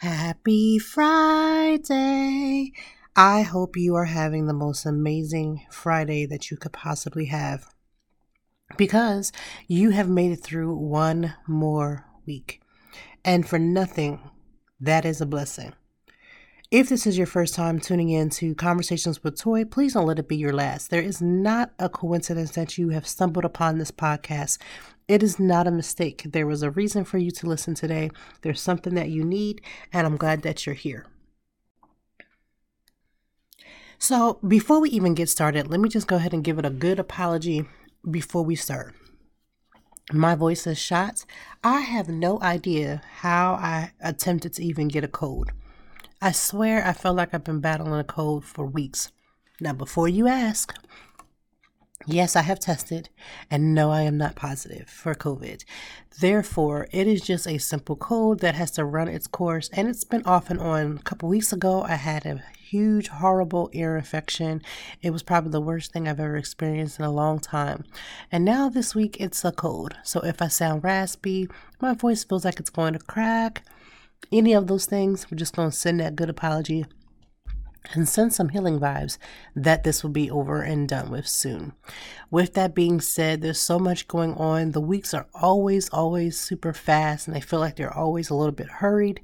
Happy Friday! I hope you are having the most amazing Friday that you could possibly have because you have made it through one more week. And for nothing, that is a blessing. If this is your first time tuning in to Conversations with Toy, please don't let it be your last. There is not a coincidence that you have stumbled upon this podcast it is not a mistake. There was a reason for you to listen today. There's something that you need, and I'm glad that you're here. So, before we even get started, let me just go ahead and give it a good apology before we start. My voice is shot. I have no idea how I attempted to even get a cold. I swear I felt like I've been battling a cold for weeks. Now, before you ask, Yes, I have tested, and no, I am not positive for COVID. Therefore, it is just a simple cold that has to run its course, and it's been off and on. A couple weeks ago, I had a huge, horrible ear infection. It was probably the worst thing I've ever experienced in a long time. And now this week, it's a cold. So if I sound raspy, my voice feels like it's going to crack, any of those things, we're just going to send that good apology and send some healing vibes that this will be over and done with soon. With that being said, there's so much going on. The weeks are always, always super fast, and I feel like they're always a little bit hurried.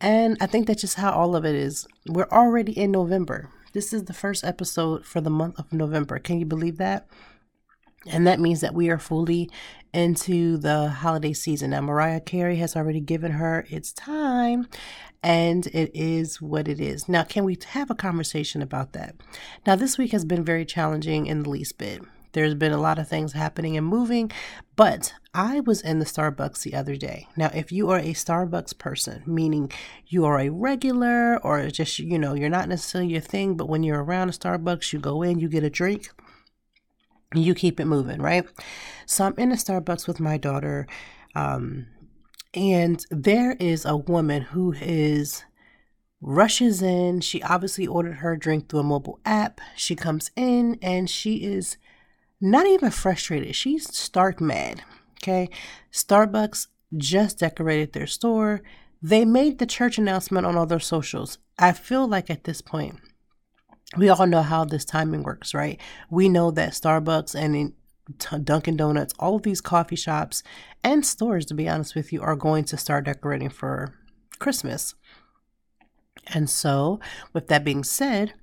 And I think that's just how all of it is. We're already in November. This is the first episode for the month of November. Can you believe that? And that means that we are fully into the holiday season. Now, Mariah Carey has already given her its time, and it is what it is. Now, can we have a conversation about that? Now, this week has been very challenging in the least bit. There's been a lot of things happening and moving, but I was in the Starbucks the other day. Now, if you are a Starbucks person, meaning you are a regular or just, you know, you're not necessarily your thing, but when you're around a Starbucks, you go in, you get a drink, you keep it moving, right? So I'm in a Starbucks with my daughter. Um, and there is a woman who is rushes in. She obviously ordered her drink through a mobile app. She comes in and she is not even frustrated. She's stark mad. Okay. Starbucks just decorated their store. They made the church announcement on all their socials. I feel like at this point, we all know how this timing works, right? We know that Starbucks and Dunkin' Donuts, all of these coffee shops and stores, to be honest with you, are going to start decorating for Christmas. And so, with that being said,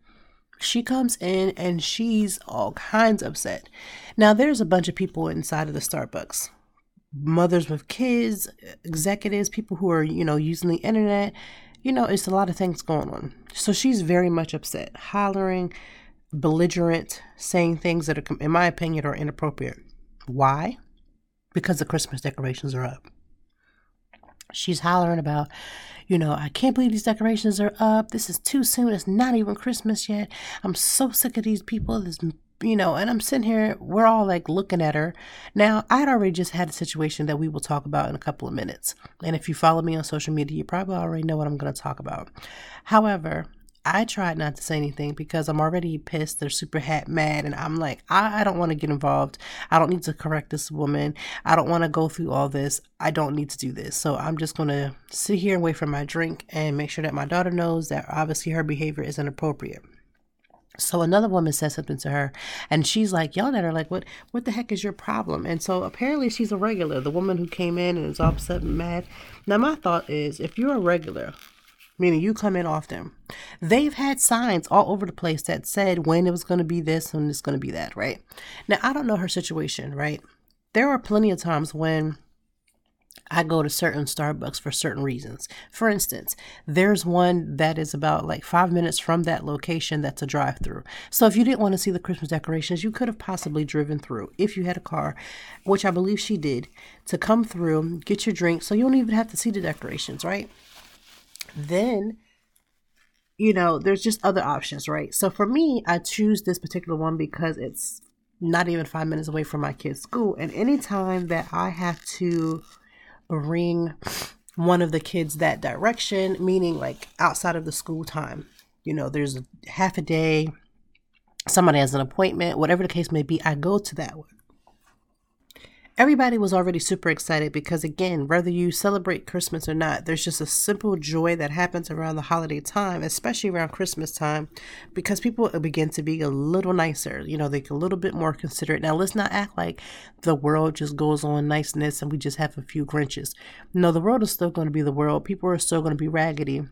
she comes in and she's all kinds upset. Now, there's a bunch of people inside of the Starbucks mothers with kids, executives, people who are, you know, using the internet. You know, it's a lot of things going on. So she's very much upset, hollering, belligerent, saying things that are, in my opinion, are inappropriate. Why? Because the Christmas decorations are up. She's hollering about, you know, I can't believe these decorations are up. This is too soon. It's not even Christmas yet. I'm so sick of these people. This, you know, and I'm sitting here, we're all like looking at her. Now, I'd already just had a situation that we will talk about in a couple of minutes. And if you follow me on social media, you probably already know what I'm going to talk about. However, I tried not to say anything because I'm already pissed. They're super hat mad, and I'm like, I, I don't want to get involved. I don't need to correct this woman. I don't want to go through all this. I don't need to do this. So I'm just going to sit here and wait for my drink and make sure that my daughter knows that obviously her behavior is inappropriate. So another woman says something to her, and she's like yelling at her, like, "What? What the heck is your problem?" And so apparently she's a regular, the woman who came in and is all upset and mad. Now my thought is, if you're a regular, meaning you come in often. They've had signs all over the place that said when it was going to be this and it's going to be that, right? Now, I don't know her situation, right? There are plenty of times when I go to certain Starbucks for certain reasons. For instance, there's one that is about like five minutes from that location that's a drive through. So if you didn't want to see the Christmas decorations, you could have possibly driven through if you had a car, which I believe she did, to come through, get your drink, so you don't even have to see the decorations, right? Then you know, there's just other options, right? So for me, I choose this particular one because it's not even five minutes away from my kid's school. And anytime that I have to bring one of the kids that direction, meaning like outside of the school time. You know, there's a half a day, somebody has an appointment, whatever the case may be, I go to that one everybody was already super excited because again whether you celebrate christmas or not there's just a simple joy that happens around the holiday time especially around christmas time because people begin to be a little nicer you know they're a little bit more considerate. Now let's not act like the world just goes on niceness and we just have a few grinches. No the world is still going to be the world. People are still going to be raggedy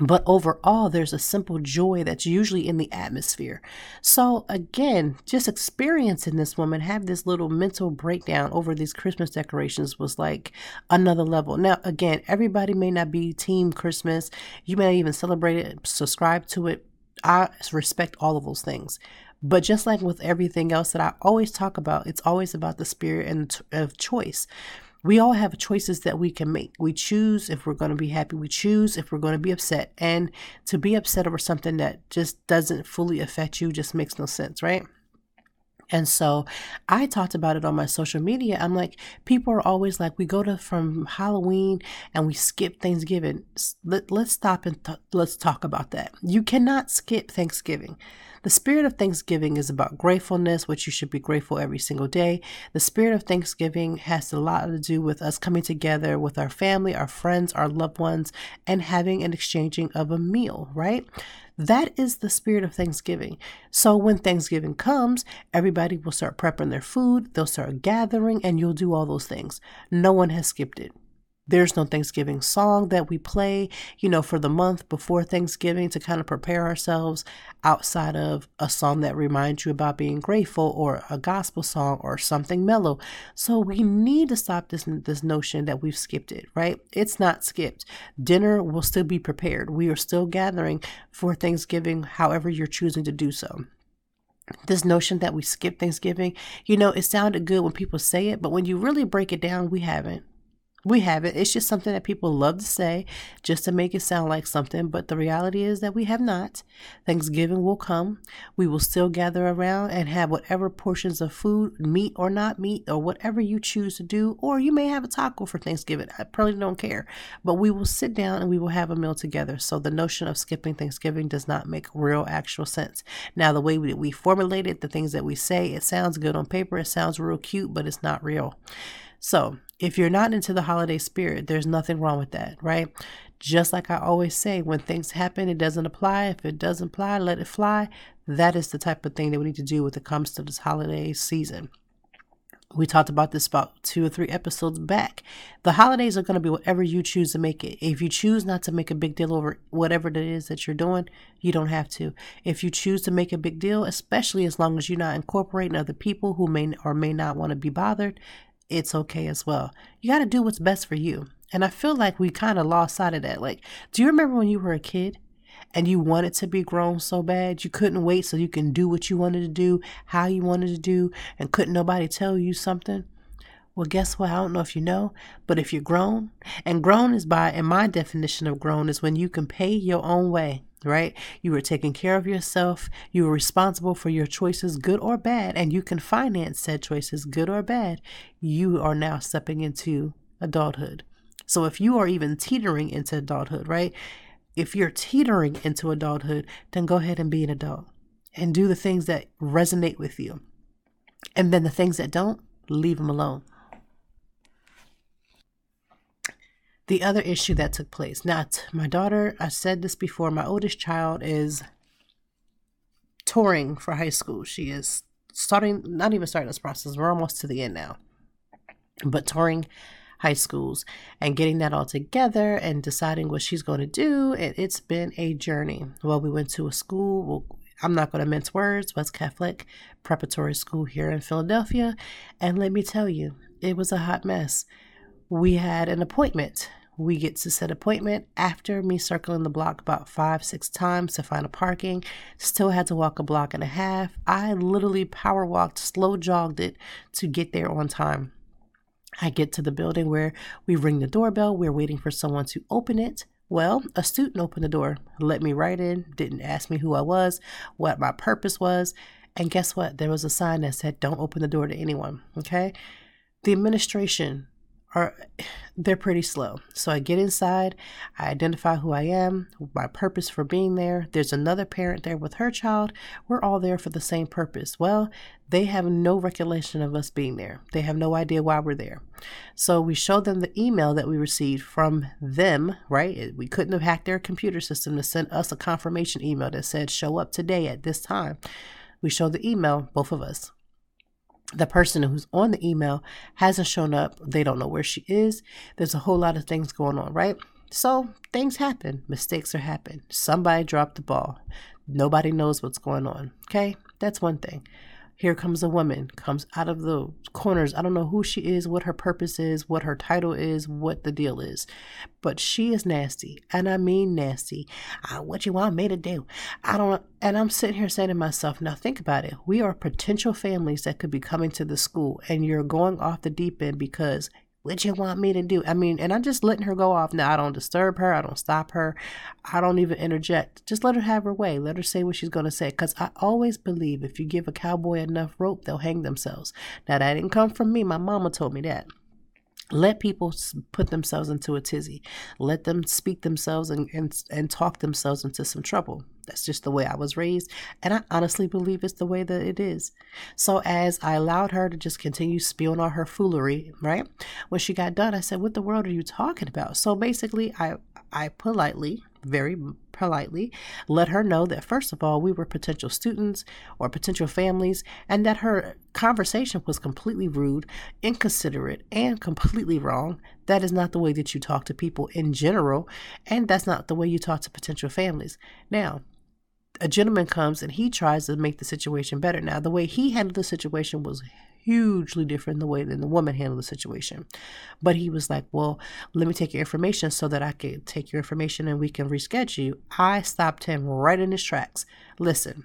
but overall, there's a simple joy that's usually in the atmosphere. So, again, just experiencing this woman have this little mental breakdown over these Christmas decorations was like another level. Now, again, everybody may not be team Christmas. You may not even celebrate it, subscribe to it. I respect all of those things. But just like with everything else that I always talk about, it's always about the spirit and of choice we all have choices that we can make. We choose if we're going to be happy. We choose if we're going to be upset. And to be upset over something that just doesn't fully affect you just makes no sense, right? And so I talked about it on my social media. I'm like, people are always like, we go to from Halloween and we skip Thanksgiving. Let, let's stop and th- let's talk about that. You cannot skip Thanksgiving. The spirit of Thanksgiving is about gratefulness, which you should be grateful every single day. The spirit of Thanksgiving has a lot to do with us coming together with our family, our friends, our loved ones, and having an exchanging of a meal, right? That is the spirit of Thanksgiving. So when Thanksgiving comes, everybody will start prepping their food, they'll start gathering, and you'll do all those things. No one has skipped it. There's no Thanksgiving song that we play, you know, for the month before Thanksgiving to kind of prepare ourselves outside of a song that reminds you about being grateful or a gospel song or something mellow. So we need to stop this this notion that we've skipped it, right? It's not skipped. Dinner will still be prepared. We are still gathering for Thanksgiving however you're choosing to do so this notion that we skip Thanksgiving, you know, it sounded good when people say it, but when you really break it down, we haven't. We have it. It's just something that people love to say just to make it sound like something, but the reality is that we have not. Thanksgiving will come. We will still gather around and have whatever portions of food, meat or not meat, or whatever you choose to do, or you may have a taco for Thanksgiving. I probably don't care. But we will sit down and we will have a meal together. So the notion of skipping Thanksgiving does not make real actual sense. Now, the way we, we formulate it, the things that we say, it sounds good on paper, it sounds real cute, but it's not real. So, if you're not into the holiday spirit, there's nothing wrong with that, right? Just like I always say, when things happen, it doesn't apply. If it doesn't apply, let it fly. That is the type of thing that we need to do when it comes to this holiday season. We talked about this about two or three episodes back. The holidays are going to be whatever you choose to make it. If you choose not to make a big deal over whatever it is that you're doing, you don't have to. If you choose to make a big deal, especially as long as you're not incorporating other people who may or may not want to be bothered, it's okay as well. You got to do what's best for you. And I feel like we kind of lost sight of that. Like, do you remember when you were a kid and you wanted to be grown so bad? You couldn't wait so you can do what you wanted to do, how you wanted to do, and couldn't nobody tell you something? Well, guess what? I don't know if you know, but if you're grown, and grown is by, in my definition of grown, is when you can pay your own way right? You were taking care of yourself. You were responsible for your choices, good or bad, and you can finance said choices, good or bad. You are now stepping into adulthood. So if you are even teetering into adulthood, right? If you're teetering into adulthood, then go ahead and be an adult and do the things that resonate with you. And then the things that don't, leave them alone. The other issue that took place. Now, my daughter, I said this before, my oldest child is touring for high school. She is starting, not even starting this process, we're almost to the end now, but touring high schools and getting that all together and deciding what she's going to do. And it's been a journey. Well, we went to a school. Well, I'm not going to mince words, West Catholic Preparatory School here in Philadelphia. And let me tell you, it was a hot mess we had an appointment. We get to set appointment after me circling the block about five, six times to find a parking. Still had to walk a block and a half. I literally power walked, slow jogged it to get there on time. I get to the building where we ring the doorbell. We're waiting for someone to open it. Well, a student opened the door, let me right in, didn't ask me who I was, what my purpose was. And guess what? There was a sign that said, don't open the door to anyone. Okay. The administration are they're pretty slow. So I get inside, I identify who I am, my purpose for being there. There's another parent there with her child. We're all there for the same purpose. Well, they have no recollection of us being there. They have no idea why we're there. So we show them the email that we received from them, right? We couldn't have hacked their computer system to send us a confirmation email that said show up today at this time. We show the email, both of us the person who's on the email hasn't shown up. They don't know where she is. There's a whole lot of things going on, right? So things happen. Mistakes are happen. Somebody dropped the ball. Nobody knows what's going on. Okay? That's one thing. Here comes a woman, comes out of the corners. I don't know who she is, what her purpose is, what her title is, what the deal is. But she is nasty. And I mean nasty. Uh, what you want me to do? I don't and I'm sitting here saying to myself, now think about it. We are potential families that could be coming to the school and you're going off the deep end because what you want me to do? I mean, and I'm just letting her go off. Now I don't disturb her. I don't stop her. I don't even interject. Just let her have her way. Let her say what she's going to say. Because I always believe if you give a cowboy enough rope, they'll hang themselves. Now that didn't come from me. My mama told me that. Let people put themselves into a tizzy. Let them speak themselves and, and, and talk themselves into some trouble. That's just the way I was raised. And I honestly believe it's the way that it is. So as I allowed her to just continue spewing all her foolery, right? When she got done, I said, What the world are you talking about? So basically, I, I politely, very politely, let her know that first of all, we were potential students or potential families, and that her conversation was completely rude, inconsiderate, and completely wrong. That is not the way that you talk to people in general, and that's not the way you talk to potential families. Now, a gentleman comes and he tries to make the situation better. Now, the way he handled the situation was hugely different the way than the woman handled the situation. But he was like, Well, let me take your information so that I can take your information and we can reschedule you. I stopped him right in his tracks. Listen,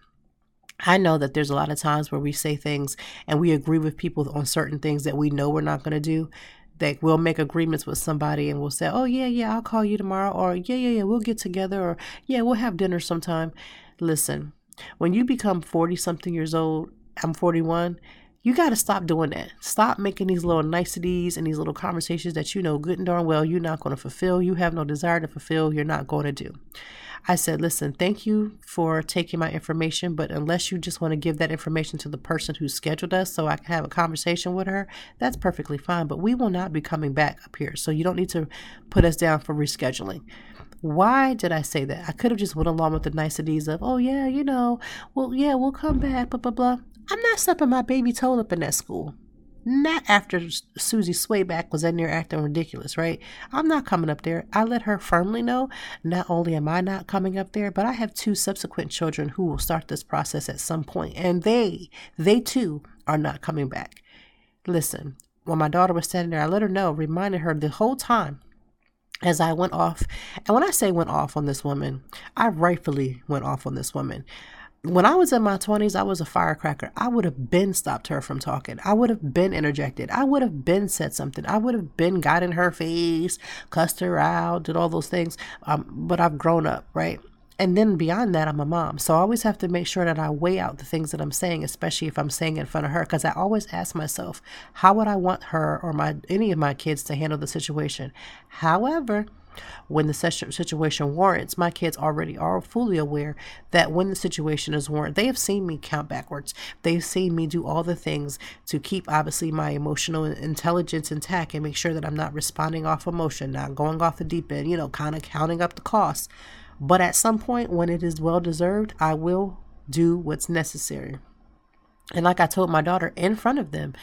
I know that there's a lot of times where we say things and we agree with people on certain things that we know we're not going to do. That we'll make agreements with somebody and we'll say, Oh, yeah, yeah, I'll call you tomorrow. Or, Yeah, yeah, yeah, we'll get together. Or, Yeah, we'll have dinner sometime. Listen, when you become 40 something years old, I'm 41, you got to stop doing that. Stop making these little niceties and these little conversations that you know good and darn well you're not going to fulfill. You have no desire to fulfill. You're not going to do. I said, listen, thank you for taking my information, but unless you just want to give that information to the person who scheduled us so I can have a conversation with her, that's perfectly fine. But we will not be coming back up here. So you don't need to put us down for rescheduling. Why did I say that? I could have just went along with the niceties of, oh yeah, you know, well yeah, we'll come back, blah blah blah. I'm not stepping my baby toe up in that school. Not after Susie Swayback was in there acting ridiculous, right? I'm not coming up there. I let her firmly know not only am I not coming up there, but I have two subsequent children who will start this process at some point, and they, they too, are not coming back. Listen, when my daughter was standing there, I let her know, reminded her the whole time as I went off. And when I say went off on this woman, I rightfully went off on this woman. When I was in my 20s, I was a firecracker. I would have been stopped her from talking. I would have been interjected. I would have been said something. I would have been got in her face, cussed her out, did all those things. Um, but I've grown up, right? and then beyond that, I'm a mom. So I always have to make sure that I weigh out the things that I'm saying, especially if I'm saying in front of her, because I always ask myself, how would I want her or my any of my kids to handle the situation? However, when the situation warrants, my kids already are fully aware that when the situation is warranted, they have seen me count backwards. They've seen me do all the things to keep, obviously, my emotional intelligence intact and make sure that I'm not responding off emotion, not going off the deep end, you know, kind of counting up the costs. But at some point, when it is well deserved, I will do what's necessary. And like I told my daughter in front of them,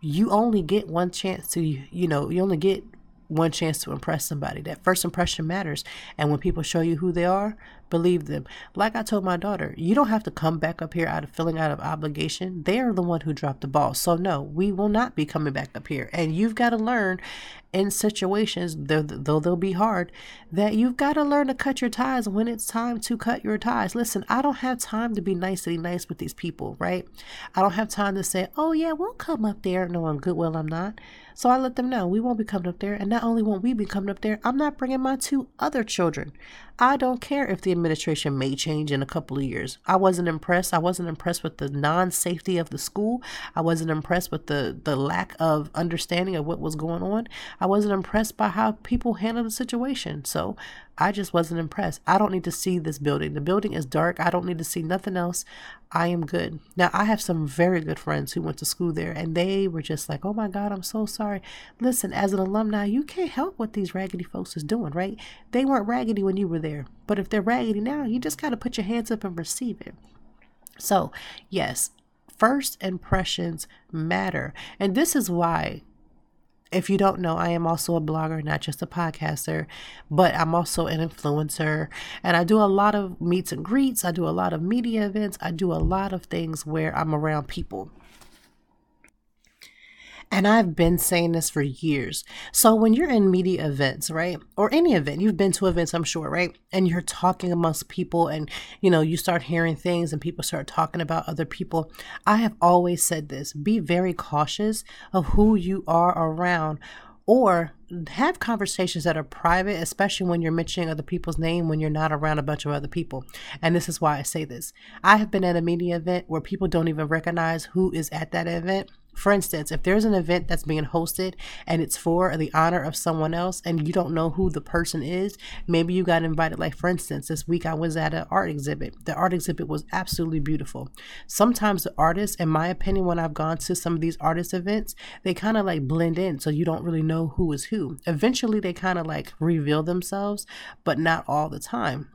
you only get one chance to, you know, you only get one chance to impress somebody. That first impression matters. And when people show you who they are, believe them. Like I told my daughter, you don't have to come back up here out of feeling out of obligation. They are the one who dropped the ball. So no, we will not be coming back up here. And you've got to learn in situations, though, though they'll be hard, that you've got to learn to cut your ties when it's time to cut your ties. Listen, I don't have time to be nicely nice with these people, right? I don't have time to say, oh, yeah, we'll come up there knowing good well I'm not. So I let them know we won't be coming up there. And not only won't we be coming up there, I'm not bringing my two other children. I don't care if the administration may change in a couple of years. I wasn't impressed. I wasn't impressed with the non safety of the school. I wasn't impressed with the, the lack of understanding of what was going on. I wasn't impressed by how people handled the situation. So I just wasn't impressed. I don't need to see this building. The building is dark. I don't need to see nothing else. I am good. Now, I have some very good friends who went to school there and they were just like, oh my God, I'm so sorry. Listen, as an alumni, you can't help what these raggedy folks is doing, right? They weren't raggedy when you were there. But if they're raggedy now, you just got to put your hands up and receive it. So, yes, first impressions matter. And this is why if you don't know, I am also a blogger, not just a podcaster, but I'm also an influencer. And I do a lot of meets and greets. I do a lot of media events. I do a lot of things where I'm around people. And I've been saying this for years. So when you're in media events, right? Or any event, you've been to events, I'm sure, right? And you're talking amongst people and, you know, you start hearing things and people start talking about other people. I have always said this be very cautious of who you are around or have conversations that are private, especially when you're mentioning other people's name when you're not around a bunch of other people. And this is why I say this. I have been at a media event where people don't even recognize who is at that event for instance, if there's an event that's being hosted and it's for the honor of someone else and you don't know who the person is, maybe you got invited. Like, for instance, this week I was at an art exhibit. The art exhibit was absolutely beautiful. Sometimes the artists, in my opinion, when I've gone to some of these artist events, they kind of like blend in so you don't really know who is who. Eventually, they kind of like reveal themselves, but not all the time.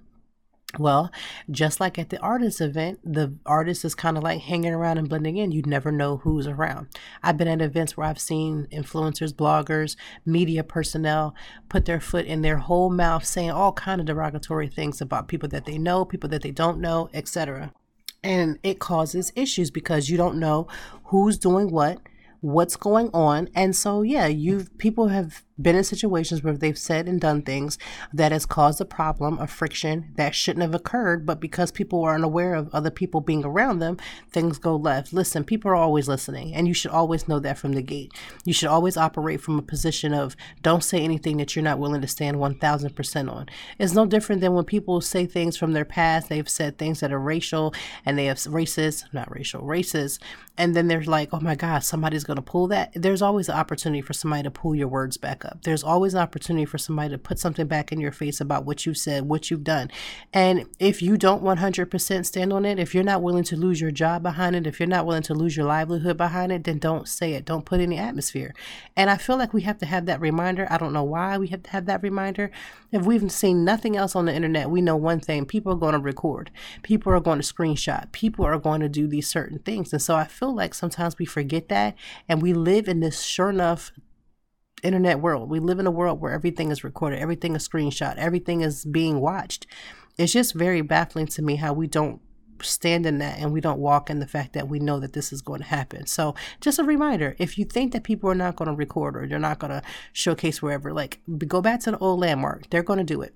Well, just like at the artist event, the artist is kind of like hanging around and blending in. You never know who's around. I've been at events where I've seen influencers, bloggers, media personnel put their foot in their whole mouth saying all kind of derogatory things about people that they know, people that they don't know, etc. And it causes issues because you don't know who's doing what, what's going on. And so yeah, you've people have been in situations where they've said and done things that has caused a problem, a friction that shouldn't have occurred, but because people are unaware of other people being around them, things go left. Listen, people are always listening, and you should always know that from the gate. You should always operate from a position of don't say anything that you're not willing to stand 1000% on. It's no different than when people say things from their past, they've said things that are racial and they have racist, not racial, racist, and then they're like, oh my God, somebody's going to pull that. There's always an opportunity for somebody to pull your words back up. There's always an opportunity for somebody to put something back in your face about what you said, what you've done. And if you don't 100% stand on it, if you're not willing to lose your job behind it, if you're not willing to lose your livelihood behind it, then don't say it. Don't put any atmosphere. And I feel like we have to have that reminder. I don't know why we have to have that reminder. If we've seen nothing else on the internet, we know one thing people are going to record, people are going to screenshot, people are going to do these certain things. And so I feel like sometimes we forget that and we live in this sure enough internet world. We live in a world where everything is recorded, everything is screenshot, everything is being watched. It's just very baffling to me how we don't stand in that and we don't walk in the fact that we know that this is going to happen. So, just a reminder if you think that people are not going to record or they're not going to showcase wherever, like go back to the old landmark, they're going to do it.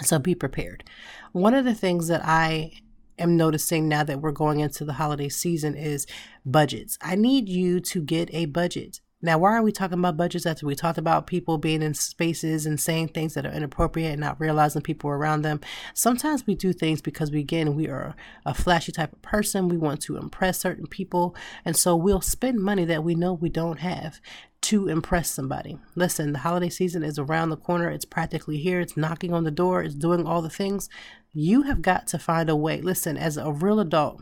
So, be prepared. One of the things that I am noticing now that we're going into the holiday season is budgets. I need you to get a budget. Now, why are we talking about budgets after we talked about people being in spaces and saying things that are inappropriate and not realizing people around them? Sometimes we do things because we, again, we are a flashy type of person. We want to impress certain people. And so we'll spend money that we know we don't have to impress somebody. Listen, the holiday season is around the corner. It's practically here. It's knocking on the door. It's doing all the things. You have got to find a way. Listen, as a real adult,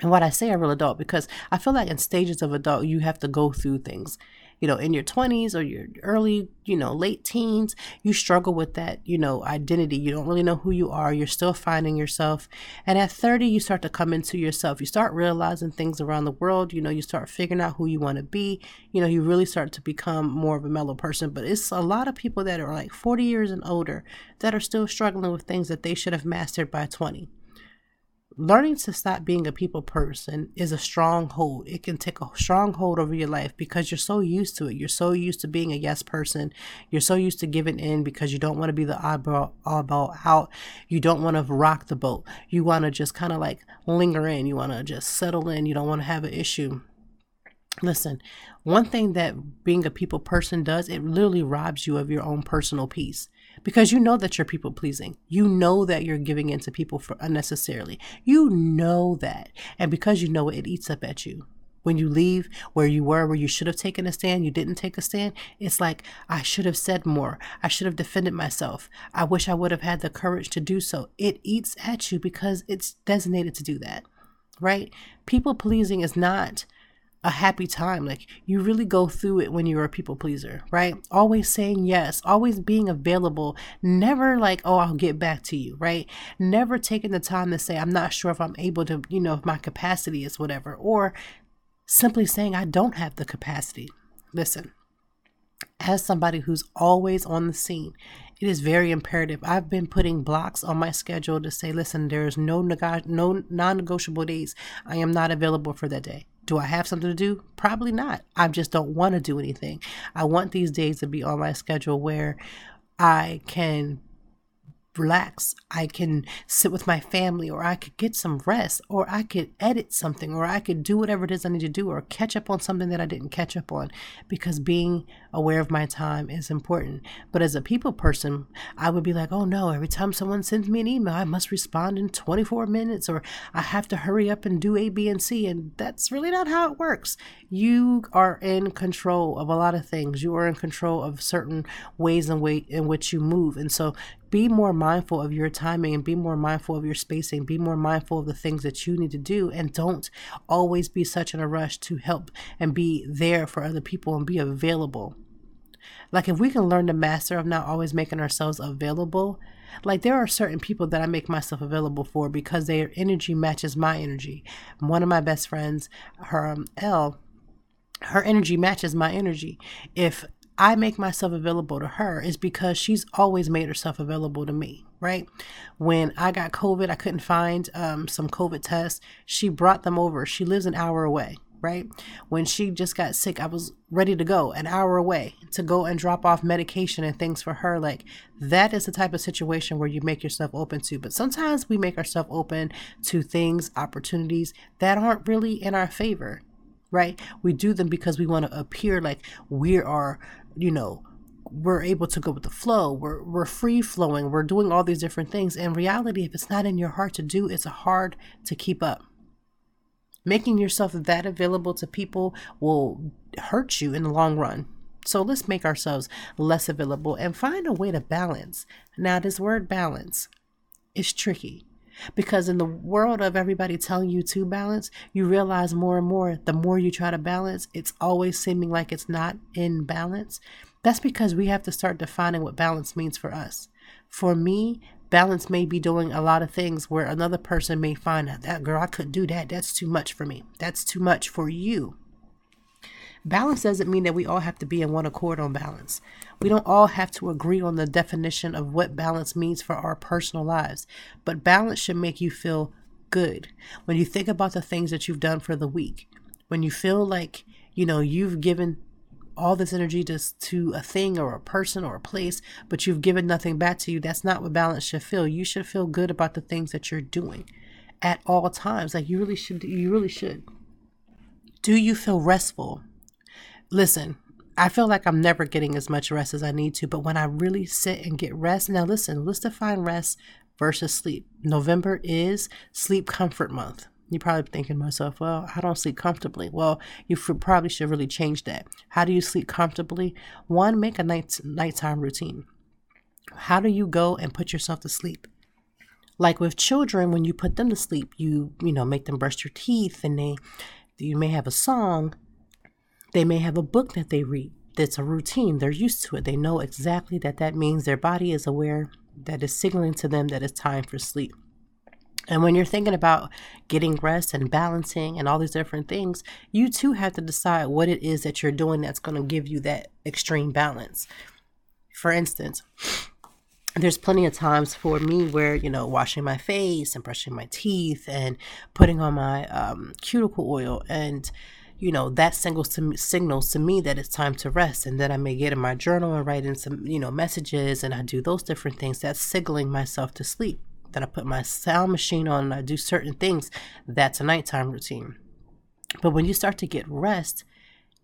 and what I say a real adult, because I feel like in stages of adult, you have to go through things. you know, in your 20s or your early, you know, late teens, you struggle with that, you know, identity. You don't really know who you are. You're still finding yourself. And at 30, you start to come into yourself. You start realizing things around the world. You know, you start figuring out who you want to be. You know, you really start to become more of a mellow person. But it's a lot of people that are like 40 years and older that are still struggling with things that they should have mastered by 20 learning to stop being a people person is a stronghold. It can take a stronghold over your life because you're so used to it. You're so used to being a yes person. You're so used to giving in because you don't want to be the oddball, oddball out. You don't want to rock the boat. You want to just kind of like linger in. You want to just settle in. You don't want to have an issue. Listen, one thing that being a people person does, it literally robs you of your own personal peace because you know that you're people pleasing. You know that you're giving in to people for unnecessarily. You know that. And because you know it, it eats up at you. When you leave where you were, where you should have taken a stand, you didn't take a stand. It's like, I should have said more. I should have defended myself. I wish I would have had the courage to do so. It eats at you because it's designated to do that, right? People pleasing is not a happy time. Like you really go through it when you're a people pleaser, right? Always saying yes, always being available, never like, oh, I'll get back to you, right? Never taking the time to say, I'm not sure if I'm able to, you know, if my capacity is whatever, or simply saying, I don't have the capacity. Listen, as somebody who's always on the scene, it is very imperative. I've been putting blocks on my schedule to say, listen, there is no neg- no non-negotiable days. I am not available for that day. Do I have something to do? Probably not. I just don't want to do anything. I want these days to be on my schedule where I can relax. I can sit with my family, or I could get some rest, or I could edit something, or I could do whatever it is I need to do, or catch up on something that I didn't catch up on because being aware of my time is important. But as a people person, I would be like, oh no, every time someone sends me an email, I must respond in 24 minutes, or I have to hurry up and do A, B, and C. And that's really not how it works. You are in control of a lot of things. You are in control of certain ways and way in which you move. And so be more mindful of your timing and be more mindful of your spacing. Be more mindful of the things that you need to do and don't always be such in a rush to help and be there for other people and be available. Like if we can learn to master of not always making ourselves available, like there are certain people that I make myself available for because their energy matches my energy. One of my best friends, her um, L, her energy matches my energy. If I make myself available to her is because she's always made herself available to me, right? When I got COVID, I couldn't find um, some COVID tests. She brought them over. She lives an hour away, right? When she just got sick, I was ready to go an hour away to go and drop off medication and things for her. Like that is the type of situation where you make yourself open to. But sometimes we make ourselves open to things, opportunities that aren't really in our favor right? We do them because we want to appear like we are you know, we're able to go with the flow. We're we're free flowing. We're doing all these different things. In reality, if it's not in your heart to do, it's hard to keep up. Making yourself that available to people will hurt you in the long run. So let's make ourselves less available and find a way to balance. Now, this word balance is tricky because in the world of everybody telling you to balance, you realize more and more the more you try to balance, it's always seeming like it's not in balance. That's because we have to start defining what balance means for us. For me, balance may be doing a lot of things where another person may find out that girl, I couldn't do that. That's too much for me. That's too much for you. Balance doesn't mean that we all have to be in one accord on balance. We don't all have to agree on the definition of what balance means for our personal lives, but balance should make you feel good. When you think about the things that you've done for the week, when you feel like, you know, you've given all this energy just to a thing or a person or a place, but you've given nothing back to you, that's not what balance should feel. You should feel good about the things that you're doing at all times. Like you really should you really should. Do you feel restful? Listen, I feel like I'm never getting as much rest as I need to, but when I really sit and get rest, now listen, let's define rest versus sleep. November is sleep comfort month. You're probably thinking to myself, well, I don't sleep comfortably. Well, you probably should really change that. How do you sleep comfortably? One, make a night nighttime routine. How do you go and put yourself to sleep? Like with children, when you put them to sleep, you you know make them brush your teeth, and they you may have a song They may have a book that they read that's a routine. They're used to it. They know exactly that that means their body is aware that is signaling to them that it's time for sleep. And when you're thinking about getting rest and balancing and all these different things, you too have to decide what it is that you're doing that's going to give you that extreme balance. For instance, there's plenty of times for me where, you know, washing my face and brushing my teeth and putting on my um, cuticle oil and you know that signals to me, signals to me that it's time to rest and then i may get in my journal and write in some you know messages and i do those different things that's signaling myself to sleep then I put my sound machine on and I do certain things, that's a nighttime routine. But when you start to get rest,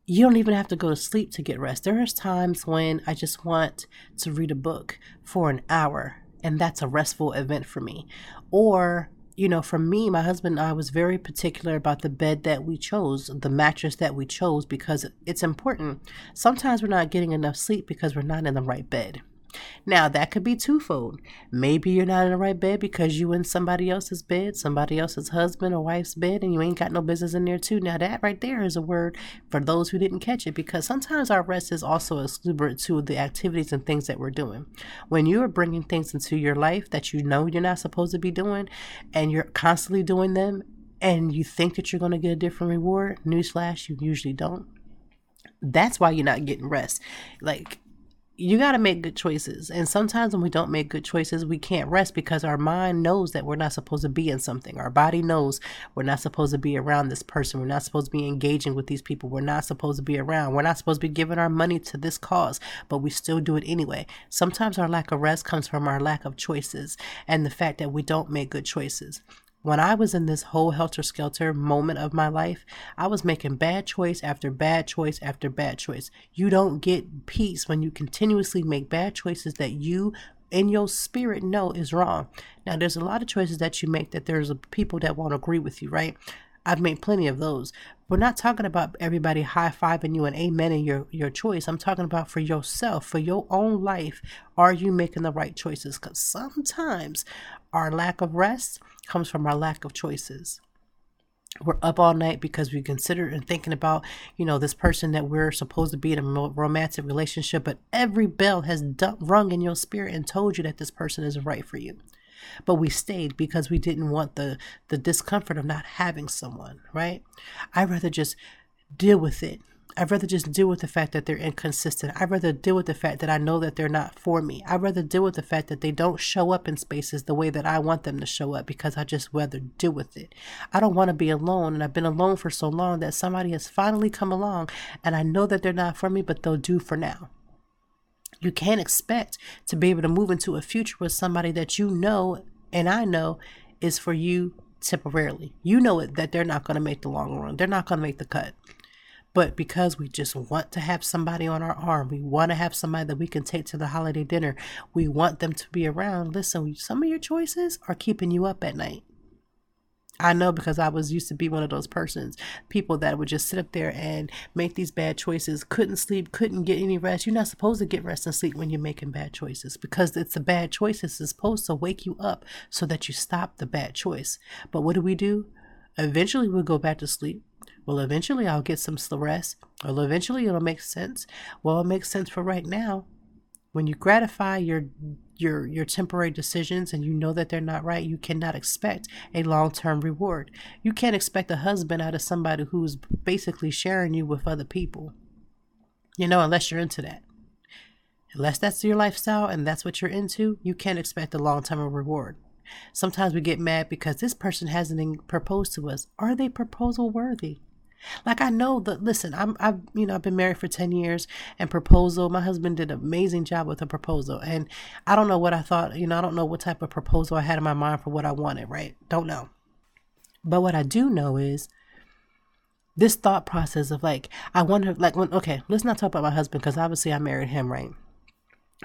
you don't even have to go to sleep to get rest. There's times when I just want to read a book for an hour, and that's a restful event for me. Or, you know, for me, my husband and I was very particular about the bed that we chose, the mattress that we chose, because it's important. Sometimes we're not getting enough sleep because we're not in the right bed. Now, that could be twofold. Maybe you're not in the right bed because you in somebody else's bed, somebody else's husband or wife's bed, and you ain't got no business in there too. Now, that right there is a word for those who didn't catch it because sometimes our rest is also exuberant to the activities and things that we're doing. When you are bringing things into your life that you know you're not supposed to be doing and you're constantly doing them and you think that you're going to get a different reward, newsflash, you usually don't that's why you're not getting rest. Like you got to make good choices. And sometimes when we don't make good choices, we can't rest because our mind knows that we're not supposed to be in something. Our body knows we're not supposed to be around this person. We're not supposed to be engaging with these people. We're not supposed to be around. We're not supposed to be giving our money to this cause, but we still do it anyway. Sometimes our lack of rest comes from our lack of choices and the fact that we don't make good choices. When I was in this whole helter skelter moment of my life, I was making bad choice after bad choice after bad choice. You don't get peace when you continuously make bad choices that you in your spirit know is wrong. Now, there's a lot of choices that you make that there's people that won't agree with you, right? I've made plenty of those. We're not talking about everybody high fiving you and amen in your, your choice. I'm talking about for yourself, for your own life. Are you making the right choices? Because sometimes our lack of rest comes from our lack of choices. We're up all night because we consider and thinking about, you know, this person that we're supposed to be in a romantic relationship, but every bell has rung in your spirit and told you that this person isn't right for you but we stayed because we didn't want the the discomfort of not having someone right i'd rather just deal with it I'd rather just deal with the fact that they're inconsistent. I'd rather deal with the fact that I know that they're not for me. I'd rather deal with the fact that they don't show up in spaces the way that I want them to show up because I just rather deal with it. I don't want to be alone. And I've been alone for so long that somebody has finally come along and I know that they're not for me, but they'll do for now. You can't expect to be able to move into a future with somebody that you know and I know is for you temporarily. You know it that they're not going to make the long run. They're not going to make the cut. But because we just want to have somebody on our arm, we want to have somebody that we can take to the holiday dinner, we want them to be around. Listen, some of your choices are keeping you up at night. I know because I was used to be one of those persons, people that would just sit up there and make these bad choices, couldn't sleep, couldn't get any rest. You're not supposed to get rest and sleep when you're making bad choices because it's the bad choices is supposed to wake you up so that you stop the bad choice. But what do we do? Eventually, we'll go back to sleep. Well, eventually, I'll get some rest. Well, eventually, it'll make sense. Well, it makes sense for right now. When you gratify your your your temporary decisions and you know that they're not right, you cannot expect a long-term reward. You can't expect a husband out of somebody who's basically sharing you with other people. You know, unless you're into that. Unless that's your lifestyle and that's what you're into, you can't expect a long-term reward. Sometimes we get mad because this person hasn't proposed to us. Are they proposal worthy? Like I know that listen, I'm I've you know I've been married for 10 years and proposal, my husband did an amazing job with a proposal and I don't know what I thought, you know, I don't know what type of proposal I had in my mind for what I wanted, right? Don't know. But what I do know is this thought process of like I wonder like when okay, let's not talk about my husband because obviously I married him, right?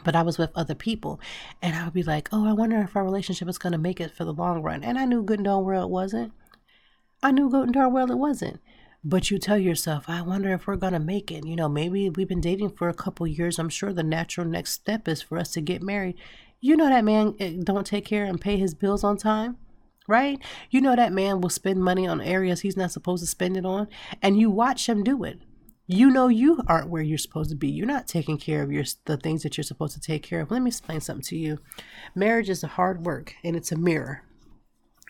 But I was with other people and I would be like, oh, I wonder if our relationship is going to make it for the long run. And I knew good and darn well it wasn't. I knew good and darn well it wasn't. But you tell yourself, I wonder if we're going to make it. You know, maybe we've been dating for a couple years. I'm sure the natural next step is for us to get married. You know that man eh, don't take care and pay his bills on time, right? You know that man will spend money on areas he's not supposed to spend it on, and you watch him do it. You know you aren't where you're supposed to be. You're not taking care of your the things that you're supposed to take care of. Let me explain something to you. Marriage is a hard work and it's a mirror.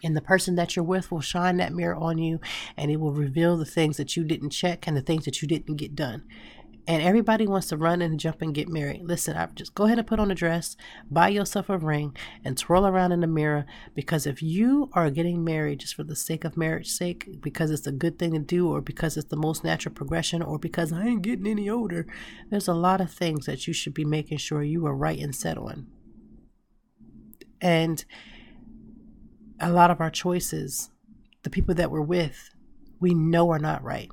And the person that you're with will shine that mirror on you and it will reveal the things that you didn't check and the things that you didn't get done and everybody wants to run and jump and get married. Listen, I just go ahead and put on a dress, buy yourself a ring, and twirl around in the mirror. Because if you are getting married just for the sake of marriage sake, because it's a good thing to do, or because it's the most natural progression, or because I ain't getting any older, there's a lot of things that you should be making sure you are right and set on. And a lot of our choices, the people that we're with, we know are not right.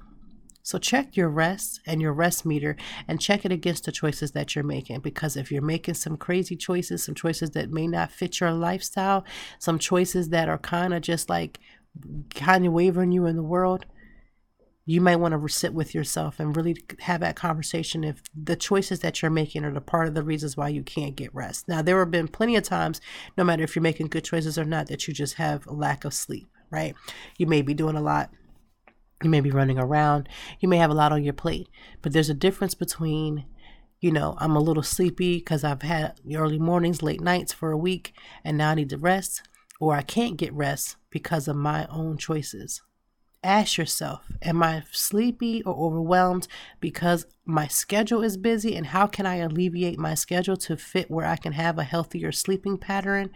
So check your rest and your rest meter and check it against the choices that you're making. Because if you're making some crazy choices, some choices that may not fit your lifestyle, some choices that are kind of just like kind of wavering you in the world, you might want to sit with yourself and really have that conversation if the choices that you're making are the part of the reasons why you can't get rest. Now, there have been plenty of times, no matter if you're making good choices or not, that you just have a lack of sleep, right? You may be doing a lot you may be running around. You may have a lot on your plate. But there's a difference between, you know, I'm a little sleepy because I've had early mornings, late nights for a week, and now I need to rest, or I can't get rest because of my own choices. Ask yourself, am I sleepy or overwhelmed because my schedule is busy? And how can I alleviate my schedule to fit where I can have a healthier sleeping pattern?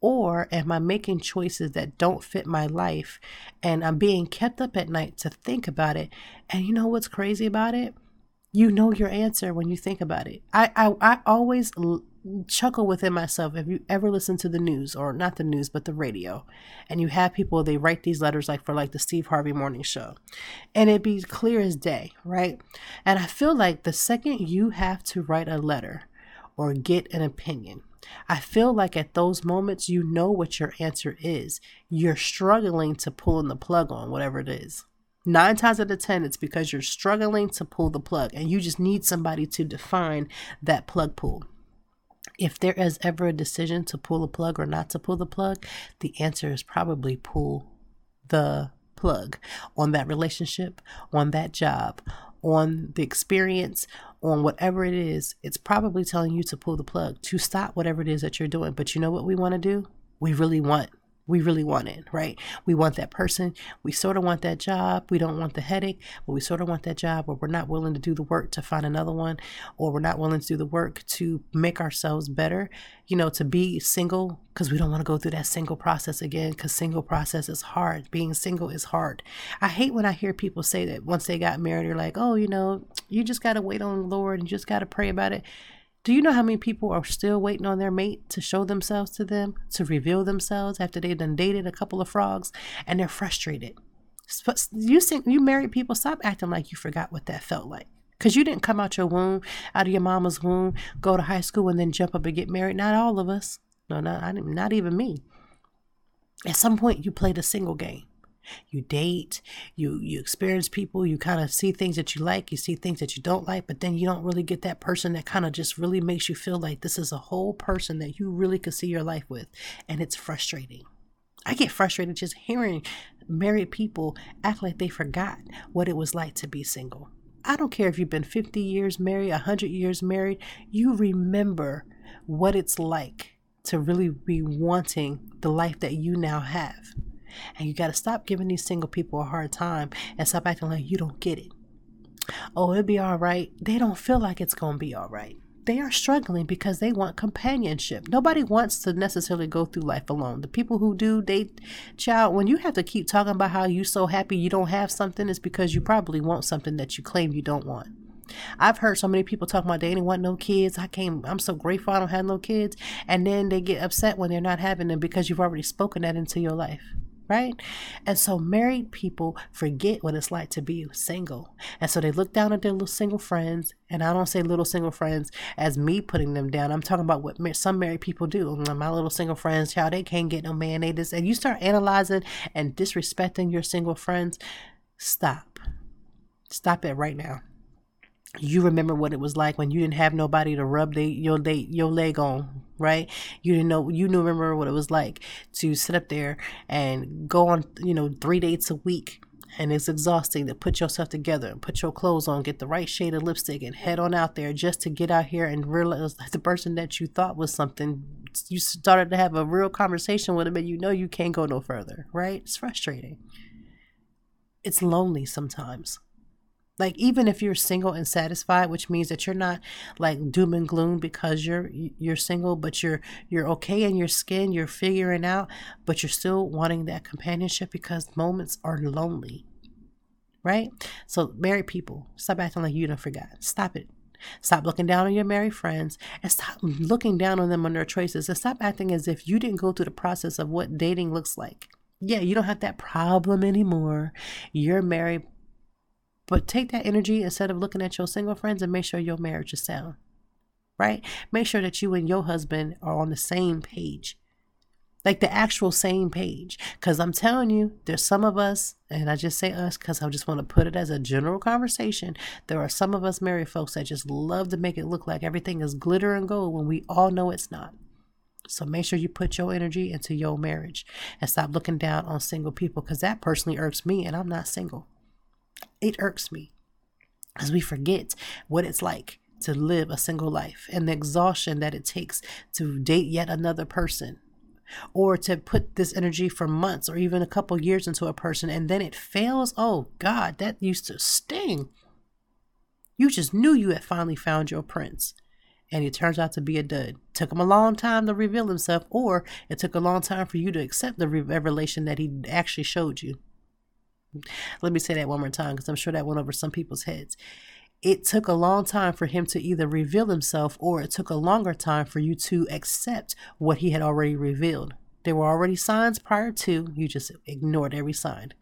Or am I making choices that don't fit my life and I'm being kept up at night to think about it? And you know what's crazy about it? You know your answer when you think about it. I, I, I always chuckle within myself if you ever listen to the news or not the news but the radio and you have people they write these letters like for like the steve harvey morning show and it be clear as day right and i feel like the second you have to write a letter or get an opinion I feel like at those moments, you know what your answer is. You're struggling to pull in the plug on whatever it is. Nine times out of 10, it's because you're struggling to pull the plug and you just need somebody to define that plug pull. If there is ever a decision to pull the plug or not to pull the plug, the answer is probably pull the plug on that relationship, on that job, on the experience, on whatever it is, it's probably telling you to pull the plug, to stop whatever it is that you're doing. But you know what we want to do? We really want we really want it, right? We want that person. We sort of want that job. We don't want the headache, but we sort of want that job, but we're not willing to do the work to find another one, or we're not willing to do the work to make ourselves better, you know, to be single because we don't want to go through that single process again because single process is hard. Being single is hard. I hate when I hear people say that once they got married, they're like, oh, you know, you just got to wait on the Lord and just got to pray about it. Do you know how many people are still waiting on their mate to show themselves to them, to reveal themselves after they've done dated a couple of frogs and they're frustrated? You you married people, stop acting like you forgot what that felt like. Because you didn't come out your womb, out of your mama's womb, go to high school, and then jump up and get married. Not all of us. No, not, not even me. At some point, you played a single game you date, you you experience people, you kind of see things that you like, you see things that you don't like, but then you don't really get that person that kind of just really makes you feel like this is a whole person that you really could see your life with, and it's frustrating. I get frustrated just hearing married people act like they forgot what it was like to be single. I don't care if you've been 50 years married, 100 years married, you remember what it's like to really be wanting the life that you now have. And you got to stop giving these single people a hard time and stop acting like you don't get it. Oh, it'll be all right. They don't feel like it's going to be all right. They are struggling because they want companionship. Nobody wants to necessarily go through life alone. The people who do they, child, when you have to keep talking about how you're so happy you don't have something, it's because you probably want something that you claim you don't want. I've heard so many people talk about they didn't want no kids. I came, I'm so grateful I don't have no kids. And then they get upset when they're not having them because you've already spoken that into your life right? And so married people forget what it's like to be single. And so they look down at their little single friends. And I don't say little single friends as me putting them down. I'm talking about what some married people do. Mm, my little single friends, how they can't get no man. They just, and you start analyzing and disrespecting your single friends. Stop. Stop it right now you remember what it was like when you didn't have nobody to rub they, your they, your leg on, right? You didn't know you knew remember what it was like to sit up there and go on, you know, three dates a week, and it's exhausting to put yourself together and put your clothes on, get the right shade of lipstick, and head on out there just to get out here and realize that the person that you thought was something, you started to have a real conversation with them and you know you can't go no further, right? It's frustrating. It's lonely sometimes. Like even if you're single and satisfied, which means that you're not like doom and gloom because you're you're single, but you're you're okay in your skin, you're figuring out, but you're still wanting that companionship because moments are lonely. Right? So married people, stop acting like you don't forgot. Stop it. Stop looking down on your married friends and stop looking down on them on their choices and stop acting as if you didn't go through the process of what dating looks like. Yeah, you don't have that problem anymore. You're married but take that energy instead of looking at your single friends and make sure your marriage is sound. Right? Make sure that you and your husband are on the same page. Like the actual same page. Because I'm telling you, there's some of us, and I just say us because I just want to put it as a general conversation. There are some of us married folks that just love to make it look like everything is glitter and gold when we all know it's not. So make sure you put your energy into your marriage and stop looking down on single people because that personally irks me and I'm not single it irks me as we forget what it's like to live a single life and the exhaustion that it takes to date yet another person or to put this energy for months or even a couple years into a person and then it fails. Oh God, that used to sting. You just knew you had finally found your prince and he turns out to be a dud. Took him a long time to reveal himself, or it took a long time for you to accept the revelation that he actually showed you. Let me say that one more time because I'm sure that went over some people's heads. It took a long time for him to either reveal himself or it took a longer time for you to accept what he had already revealed. There were already signs prior to, you just ignored every sign.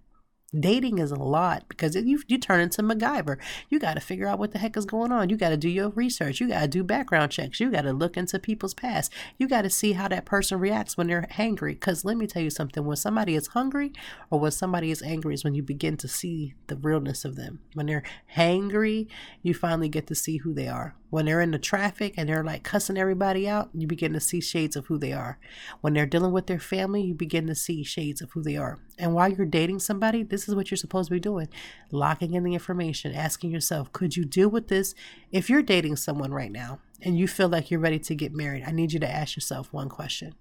Dating is a lot because you you turn into MacGyver. You got to figure out what the heck is going on. You got to do your research. You got to do background checks. You got to look into people's past. You got to see how that person reacts when they're hangry. Because let me tell you something: when somebody is hungry or when somebody is angry, is when you begin to see the realness of them. When they're hangry, you finally get to see who they are. When they're in the traffic and they're like cussing everybody out, you begin to see shades of who they are. When they're dealing with their family, you begin to see shades of who they are. And while you're dating somebody, this is what you're supposed to be doing locking in the information, asking yourself, could you deal with this? If you're dating someone right now and you feel like you're ready to get married, I need you to ask yourself one question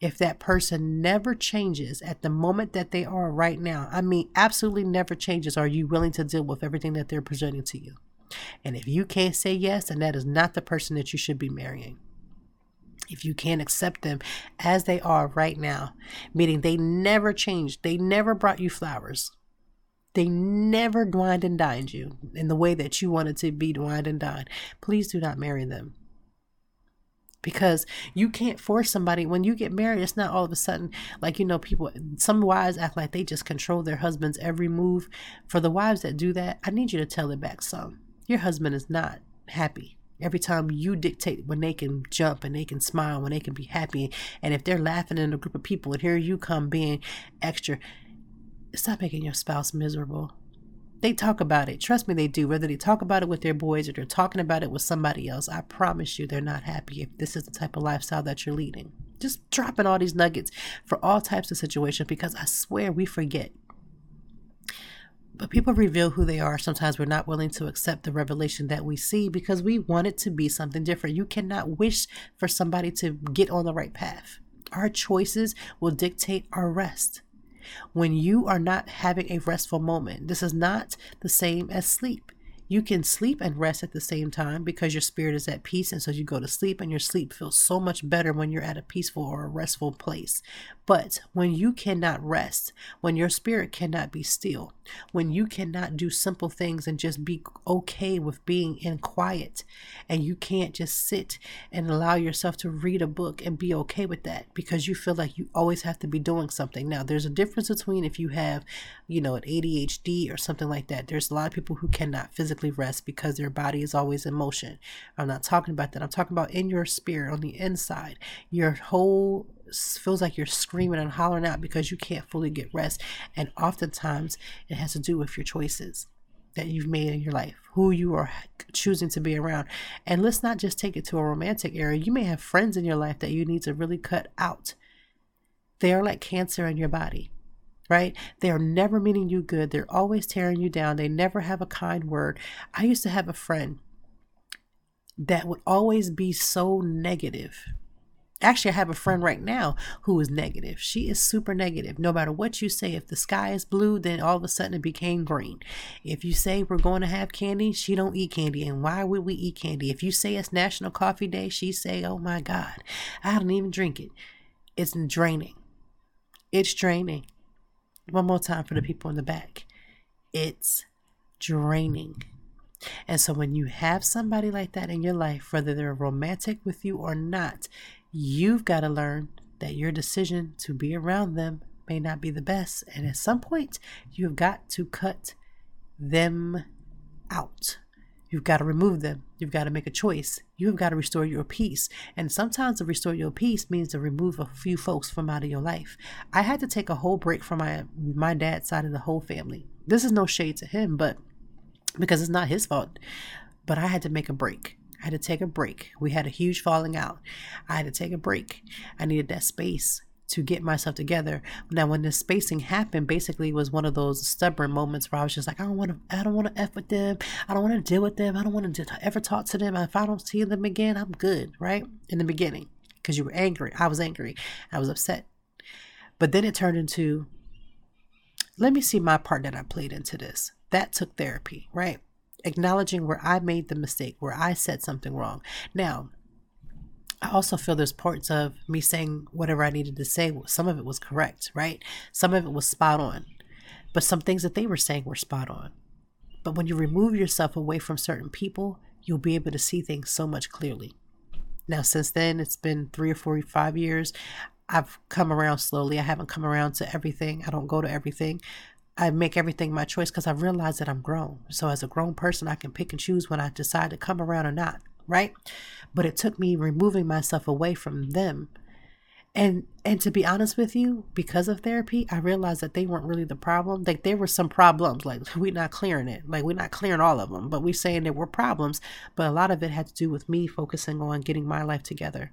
if that person never changes at the moment that they are right now, I mean, absolutely never changes, are you willing to deal with everything that they're presenting to you? And if you can't say yes, then that is not the person that you should be marrying. If you can't accept them as they are right now, meaning they never changed, they never brought you flowers, they never wined and dined you in the way that you wanted to be wined and dined, please do not marry them. Because you can't force somebody when you get married it's not all of a sudden like you know people some wives act like they just control their husband's every move. For the wives that do that i need you to tell it back some. Your husband is not happy every time you dictate when they can jump and they can smile when they can be happy and if they're laughing in a group of people and here you come being extra stop making your spouse miserable. They talk about it. Trust me they do. Whether they talk about it with their boys or they're talking about it with somebody else i promise you they're not happy if this is the type of lifestyle that you're leading. Just dropping all these nuggets for all types of situations because i swear we forget but people reveal who they are. Sometimes we're not willing to accept the revelation that we see because we want it to be something different. You cannot wish for somebody to get on the right path. Our choices will dictate our rest. When you are not having a restful moment, this is not the same as sleep. You can sleep and rest at the same time because your spirit is at peace. And so you go to sleep, and your sleep feels so much better when you're at a peaceful or a restful place. But when you cannot rest, when your spirit cannot be still, when you cannot do simple things and just be okay with being in quiet, and you can't just sit and allow yourself to read a book and be okay with that because you feel like you always have to be doing something. Now, there's a difference between if you have, you know, an ADHD or something like that. There's a lot of people who cannot physically rest because their body is always in motion. I'm not talking about that. I'm talking about in your spirit, on the inside. Your whole feels like you're screaming and hollering out because you can't fully get rest. And oftentimes it has to do with your choices that you've made in your life, who you are choosing to be around. And let's not just take it to a romantic area. You may have friends in your life that you need to really cut out. They are like cancer in your body. right? They are never meaning you good. They're always tearing you down. They never have a kind word. I used to have a friend that would always be so negative. Actually, I have a friend right now who is negative. She is super negative. No matter what you say, if the sky is blue, then all of a sudden it became green. If you say we're going to have candy, she don't eat candy. And why would we eat candy? If you say it's National Coffee Day, she say, "Oh my God, I don't even drink it." It's draining. It's draining. One more time for the people in the back. It's draining. And so when you have somebody like that in your life, whether they're romantic with you or not, you've got to learn that your decision to be around them may not be the best. And at some point, you've got to cut them out. You've got to remove them. You've got to make a choice. You've got to restore your peace. And sometimes to restore your peace means to remove a few folks from out of your life. I had to take a whole break from my my dad's side of the whole family. This is no shade to him, but because it's not his fault. But I had to make a break. I had to take a break. We had a huge falling out. I had to take a break. I needed that space to get myself together. Now, when this spacing happened, basically was one of those stubborn moments where I was just like, I don't want to, I don't want to f with them. I don't want to deal with them. I don't want to ever talk to them. If I don't see them again, I'm good. Right in the beginning, because you were angry. I was angry. I was upset. But then it turned into, let me see my part that I played into this. That took therapy, right? Acknowledging where I made the mistake, where I said something wrong. Now, I also feel there's parts of me saying whatever I needed to say. Some of it was correct, right? Some of it was spot on. But some things that they were saying were spot on. But when you remove yourself away from certain people, you'll be able to see things so much clearly. Now, since then, it's been three or four, five years. I've come around slowly. I haven't come around to everything. I don't go to everything. I make everything my choice because I realize that I'm grown. So, as a grown person, I can pick and choose when I decide to come around or not right? But it took me removing myself away from them. And and to be honest with you, because of therapy, I realized that they weren't really the problem. Like there were some problems, like we're not clearing it. Like we're not clearing all of them, but we're saying there were problems. But a lot of it had to do with me focusing on getting my life together.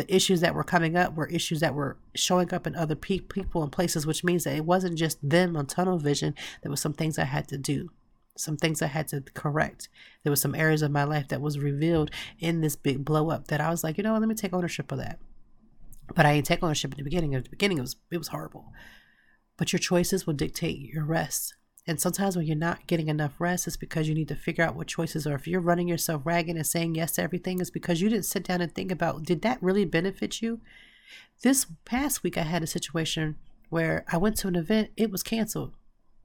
The issues that were coming up were issues that were showing up in other pe- people and places, which means that it wasn't just them on tunnel vision. There was some things I had to do some things I had to correct. There was some areas of my life that was revealed in this big blow up that I was like, you know what, let me take ownership of that. But I didn't take ownership in the beginning. At the beginning, it was it was horrible. But your choices will dictate your rest. And sometimes when you're not getting enough rest, it's because you need to figure out what choices are. If you're running yourself ragged and saying yes to everything, it's because you didn't sit down and think about did that really benefit you? This past week, I had a situation where I went to an event, it was canceled.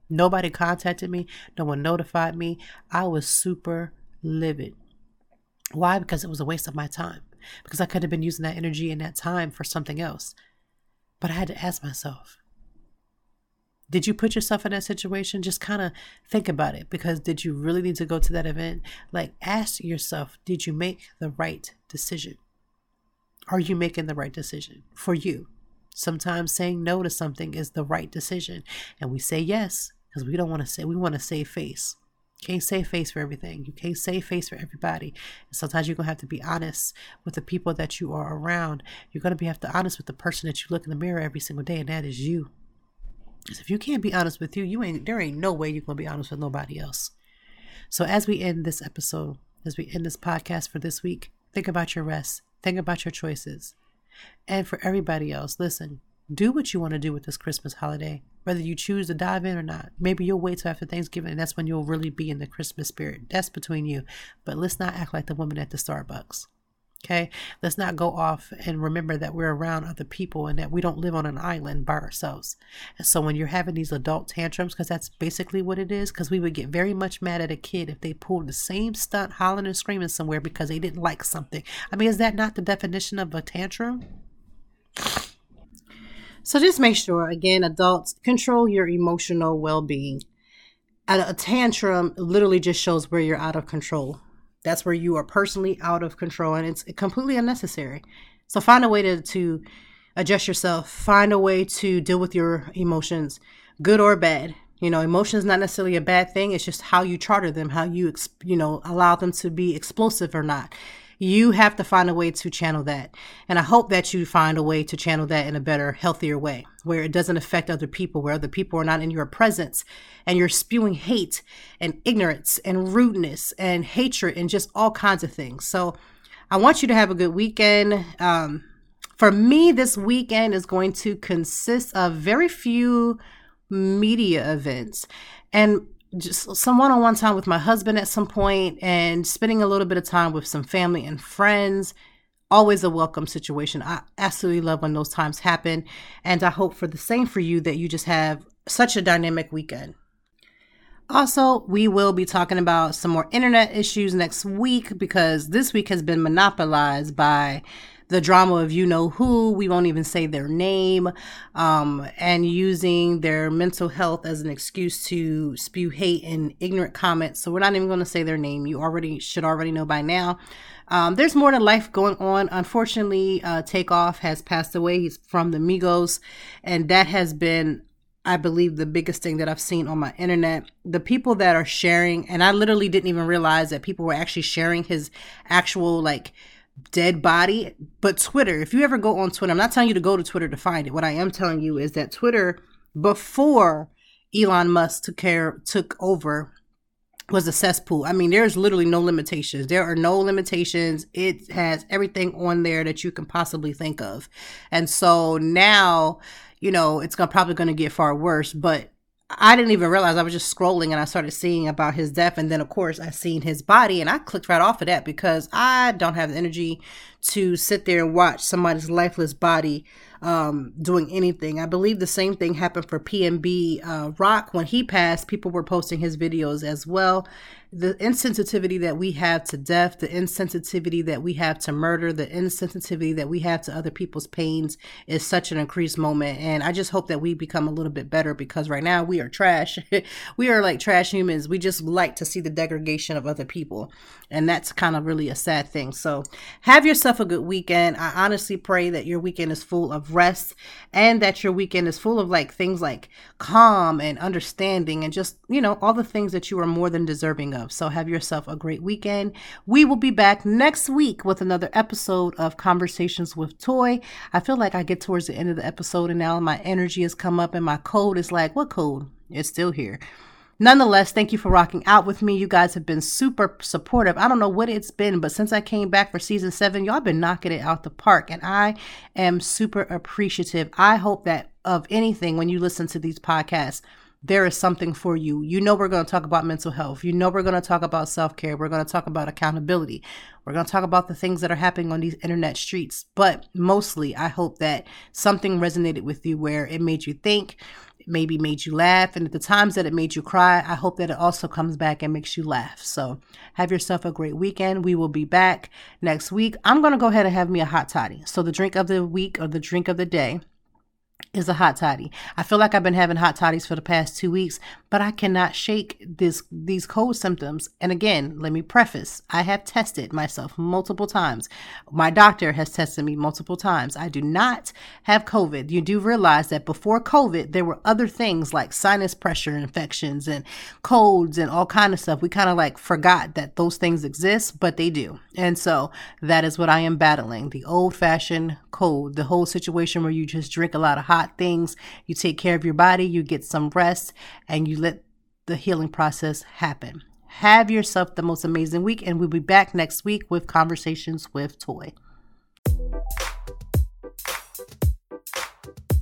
Nobody contacted me. No one notified me. I was super livid. Why? Because it was a waste of my time. Because I could have been using that energy and that time for something else. But I had to ask myself did you put yourself in that situation? Just kind of think about it. Because did you really need to go to that event? Like, ask yourself did you make the right decision? Are you making the right decision for you? Sometimes saying no to something is the right decision. And we say yes because we don't want to say we want to save face. You can't save face for everything. You can't save face for everybody. And sometimes you're gonna have to be honest with the people that you are around. You're gonna be have to honest with the person that you look in the mirror every single day, and that is you. Because if you can't be honest with you, you ain't there ain't no way you're gonna be honest with nobody else. So as we end this episode, as we end this podcast for this week, think about your rest. Think about your choices. And for everybody else, listen, do what you want to do with this Christmas holiday, whether you choose to dive in or not. Maybe you'll wait till after Thanksgiving, and that's when you'll really be in the Christmas spirit. That's between you. But let's not act like the woman at the Starbucks. Okay? Let's not go off and remember that we're around other people and that we don't live on an island by ourselves. And so when you're having these adult tantrums, because that's basically what it is, because we would get very much mad at a kid if they pulled the same stunt, hollering and screaming somewhere because they didn't like something. I mean, is that not the definition of a tantrum? So just make sure, again, adults control your emotional well being. A, a tantrum literally just shows where you're out of control. That's where you are personally out of control and it's completely unnecessary. So find a way to, to adjust yourself, find a way to deal with your emotions, good or bad. You know, emotions not necessarily a bad thing. It's just how you charter them, how you, you know, allow them to be explosive or not. You have to find a way to channel that. And I hope that you find a way to channel that in a better, healthier way where it doesn't affect other people, where other people are not in your presence and you're spewing hate and ignorance and rudeness and hatred and just all kinds of things. So I want you to have a good weekend. Um, for me, this weekend is going to consist of very few media events and just some one on one time with my husband at some point and spending a little bit of time with some family and friends. Always a welcome situation. I absolutely love when those times happen. And I hope for the same for you that you just have such a dynamic weekend. Also, we will be talking about some more internet issues next week because this week has been monopolized by the drama of you know who, we won't even say their name, um, and using their mental health as an excuse to spew hate and ignorant comments. So we're not even going to say their name. You already should already know by now. Um, there's more to life going on. Unfortunately, uh, Takeoff has passed away. He's from the Migos, and that has been I believe the biggest thing that I've seen on my internet. The people that are sharing, and I literally didn't even realize that people were actually sharing his actual like dead body. But Twitter, if you ever go on Twitter, I'm not telling you to go to Twitter to find it. What I am telling you is that Twitter, before Elon Musk took care took over, was a cesspool. I mean, there's literally no limitations. There are no limitations. It has everything on there that you can possibly think of. And so now, you know, it's gonna, probably going to get far worse, but I didn't even realize I was just scrolling and I started seeing about his death. And then, of course, I seen his body and I clicked right off of that because I don't have the energy to sit there and watch somebody's lifeless body um, doing anything. I believe the same thing happened for PNB uh, Rock when he passed. People were posting his videos as well the insensitivity that we have to death, the insensitivity that we have to murder, the insensitivity that we have to other people's pains is such an increased moment. And I just hope that we become a little bit better because right now we are trash. we are like trash humans. We just like to see the degradation of other people. And that's kind of really a sad thing. So have yourself a good weekend. I honestly pray that your weekend is full of rest and that your weekend is full of like things like calm and understanding and just, you know, all the things that you are more than deserving of. So have yourself a great weekend. We will be back next week with another episode of Conversations with Toy. I feel like I get towards the end of the episode and now my energy has come up and my code is like, what code? It's still here. Nonetheless, thank you for rocking out with me. You guys have been super supportive. I don't know what it's been, but since I came back for season seven, y'all been knocking it out the park, and I am super appreciative. I hope that of anything when you listen to these podcasts, there is something for you. You know, we're going to talk about mental health. You know, we're going to talk about self care. We're going to talk about accountability. We're going to talk about the things that are happening on these internet streets. But mostly, I hope that something resonated with you where it made you think, maybe made you laugh. And at the times that it made you cry, I hope that it also comes back and makes you laugh. So have yourself a great weekend. We will be back next week. I'm going to go ahead and have me a hot toddy. So the drink of the week or the drink of the day is a hot toddy. I feel like I've been having hot toddies for the past two weeks, but I cannot shake this these cold symptoms. And again, let me preface: I have tested myself multiple times. My doctor has tested me multiple times. I do not have COVID. You do realize that before COVID, there were other things like sinus pressure infections and colds and all kind of stuff. We kind of like forgot that those things exist, but they do. And so that is what I am battling: the old-fashioned cold, the whole situation where you just drink a lot of hot things, you take care of your body, you get some rest, and you let the healing process happen. Have yourself the most amazing week, and we'll be back next week with Conversations with Toy.